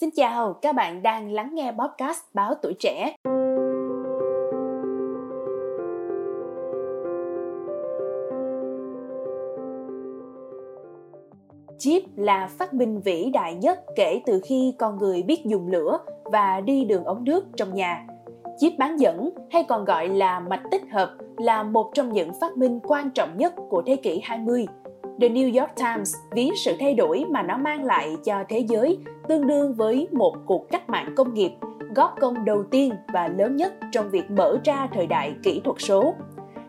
Xin chào, các bạn đang lắng nghe podcast Báo Tuổi Trẻ. Chip là phát minh vĩ đại nhất kể từ khi con người biết dùng lửa và đi đường ống nước trong nhà. Chip bán dẫn hay còn gọi là mạch tích hợp là một trong những phát minh quan trọng nhất của thế kỷ 20 The New York Times ví sự thay đổi mà nó mang lại cho thế giới tương đương với một cuộc cách mạng công nghiệp, góp công đầu tiên và lớn nhất trong việc mở ra thời đại kỹ thuật số.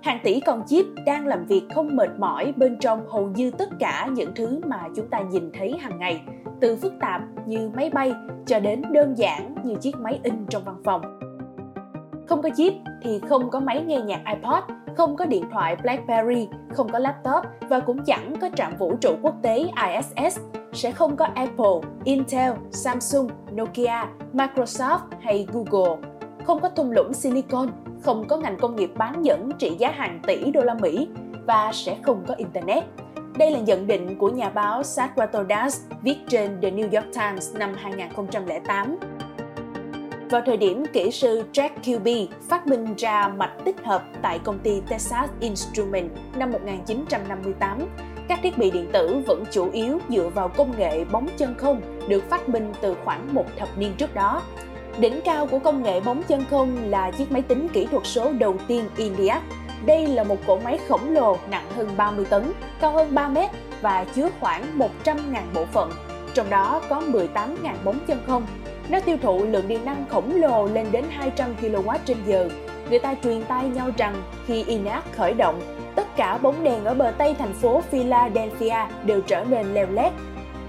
Hàng tỷ con chip đang làm việc không mệt mỏi bên trong hầu như tất cả những thứ mà chúng ta nhìn thấy hàng ngày, từ phức tạp như máy bay cho đến đơn giản như chiếc máy in trong văn phòng. Không có chip thì không có máy nghe nhạc iPod, không có điện thoại BlackBerry, không có laptop và cũng chẳng có trạm vũ trụ quốc tế ISS, sẽ không có Apple, Intel, Samsung, Nokia, Microsoft hay Google. Không có thung lũng Silicon, không có ngành công nghiệp bán dẫn trị giá hàng tỷ đô la Mỹ và sẽ không có Internet. Đây là nhận định của nhà báo Satwato Das viết trên The New York Times năm 2008. Vào thời điểm kỹ sư Jack Kilby phát minh ra mạch tích hợp tại công ty Texas Instruments năm 1958, các thiết bị điện tử vẫn chủ yếu dựa vào công nghệ bóng chân không được phát minh từ khoảng một thập niên trước đó. Đỉnh cao của công nghệ bóng chân không là chiếc máy tính kỹ thuật số đầu tiên India. Đây là một cỗ máy khổng lồ nặng hơn 30 tấn, cao hơn 3 mét và chứa khoảng 100.000 bộ phận, trong đó có 18.000 bóng chân không nó tiêu thụ lượng điện năng khổng lồ lên đến 200 kW trên giờ. Người ta truyền tai nhau rằng khi Inac khởi động, tất cả bóng đèn ở bờ tây thành phố Philadelphia đều trở nên leo lét.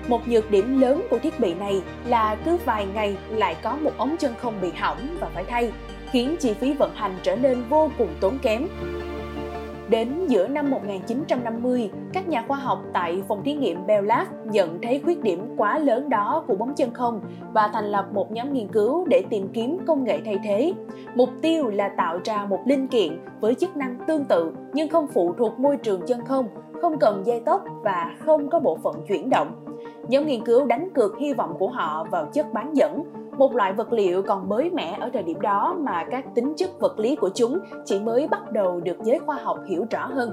Một nhược điểm lớn của thiết bị này là cứ vài ngày lại có một ống chân không bị hỏng và phải thay, khiến chi phí vận hành trở nên vô cùng tốn kém. Đến giữa năm 1950, các nhà khoa học tại phòng thí nghiệm Bell Lab nhận thấy khuyết điểm quá lớn đó của bóng chân không và thành lập một nhóm nghiên cứu để tìm kiếm công nghệ thay thế. Mục tiêu là tạo ra một linh kiện với chức năng tương tự nhưng không phụ thuộc môi trường chân không, không cần dây tốc và không có bộ phận chuyển động. Nhóm nghiên cứu đánh cược hy vọng của họ vào chất bán dẫn, một loại vật liệu còn mới mẻ ở thời điểm đó mà các tính chất vật lý của chúng chỉ mới bắt đầu được giới khoa học hiểu rõ hơn.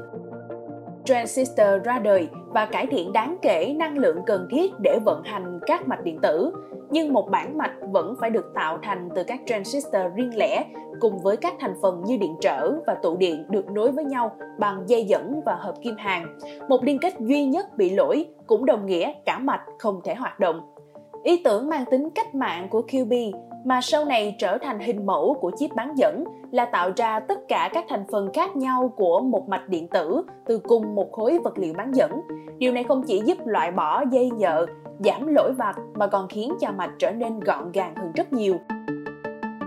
Transistor ra đời và cải thiện đáng kể năng lượng cần thiết để vận hành các mạch điện tử, nhưng một bản mạch vẫn phải được tạo thành từ các transistor riêng lẻ cùng với các thành phần như điện trở và tụ điện được nối với nhau bằng dây dẫn và hợp kim hàng. Một liên kết duy nhất bị lỗi cũng đồng nghĩa cả mạch không thể hoạt động. Ý tưởng mang tính cách mạng của QB mà sau này trở thành hình mẫu của chip bán dẫn là tạo ra tất cả các thành phần khác nhau của một mạch điện tử từ cùng một khối vật liệu bán dẫn. Điều này không chỉ giúp loại bỏ dây nhợ, giảm lỗi vặt mà còn khiến cho mạch trở nên gọn gàng hơn rất nhiều.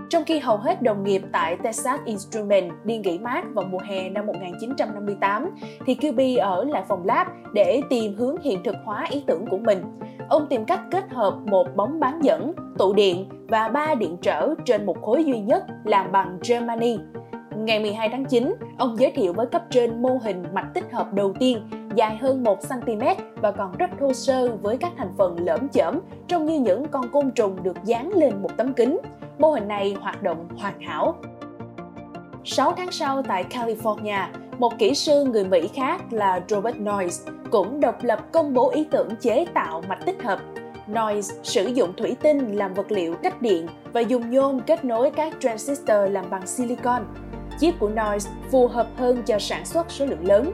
Trong khi hầu hết đồng nghiệp tại Texas Instruments đi nghỉ mát vào mùa hè năm 1958, thì QB ở lại phòng lab để tìm hướng hiện thực hóa ý tưởng của mình. Ông tìm cách kết hợp một bóng bán dẫn, tụ điện và ba điện trở trên một khối duy nhất làm bằng Germany. Ngày 12 tháng 9, ông giới thiệu với cấp trên mô hình mạch tích hợp đầu tiên dài hơn 1 cm và còn rất thô sơ với các thành phần lởm chởm trông như những con côn trùng được dán lên một tấm kính. Mô hình này hoạt động hoàn hảo. 6 tháng sau tại California, một kỹ sư người Mỹ khác là Robert Noyce cũng độc lập công bố ý tưởng chế tạo mạch tích hợp. Noyce sử dụng thủy tinh làm vật liệu cách điện và dùng nhôm kết nối các transistor làm bằng silicon. Chiếc của Noyce phù hợp hơn cho sản xuất số lượng lớn.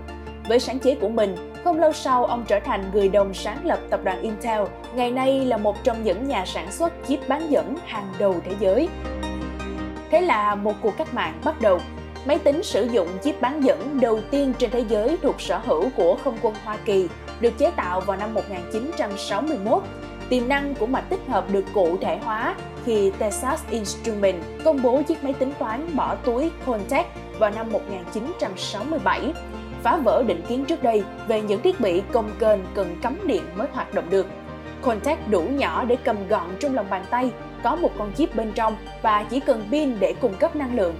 Với sáng chế của mình, không lâu sau ông trở thành người đồng sáng lập tập đoàn Intel, ngày nay là một trong những nhà sản xuất chip bán dẫn hàng đầu thế giới. Thế là một cuộc cách mạng bắt đầu. Máy tính sử dụng chip bán dẫn đầu tiên trên thế giới thuộc sở hữu của không quân Hoa Kỳ, được chế tạo vào năm 1961. Tiềm năng của mạch tích hợp được cụ thể hóa khi Texas Instruments công bố chiếc máy tính toán bỏ túi Contact vào năm 1967 phá vỡ định kiến trước đây về những thiết bị công kênh cần cắm điện mới hoạt động được. Contact đủ nhỏ để cầm gọn trong lòng bàn tay, có một con chip bên trong và chỉ cần pin để cung cấp năng lượng.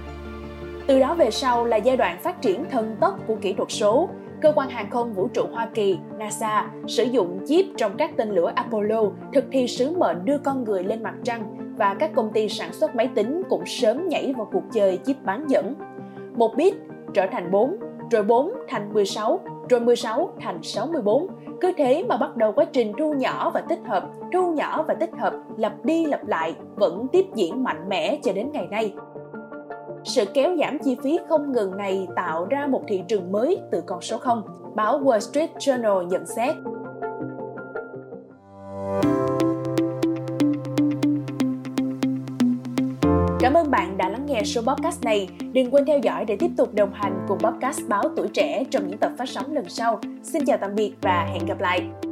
Từ đó về sau là giai đoạn phát triển thần tốc của kỹ thuật số. Cơ quan hàng không vũ trụ Hoa Kỳ NASA sử dụng chip trong các tên lửa Apollo thực thi sứ mệnh đưa con người lên mặt trăng và các công ty sản xuất máy tính cũng sớm nhảy vào cuộc chơi chip bán dẫn. Một bit trở thành 4, rồi 4 thành 16, rồi 16 thành 64. Cứ thế mà bắt đầu quá trình thu nhỏ và tích hợp, thu nhỏ và tích hợp, lặp đi lặp lại, vẫn tiếp diễn mạnh mẽ cho đến ngày nay. Sự kéo giảm chi phí không ngừng này tạo ra một thị trường mới từ con số 0, báo Wall Street Journal nhận xét. Cảm ơn bạn đã lắng nghe số podcast này. Đừng quên theo dõi để tiếp tục đồng hành cùng podcast Báo Tuổi Trẻ trong những tập phát sóng lần sau. Xin chào tạm biệt và hẹn gặp lại!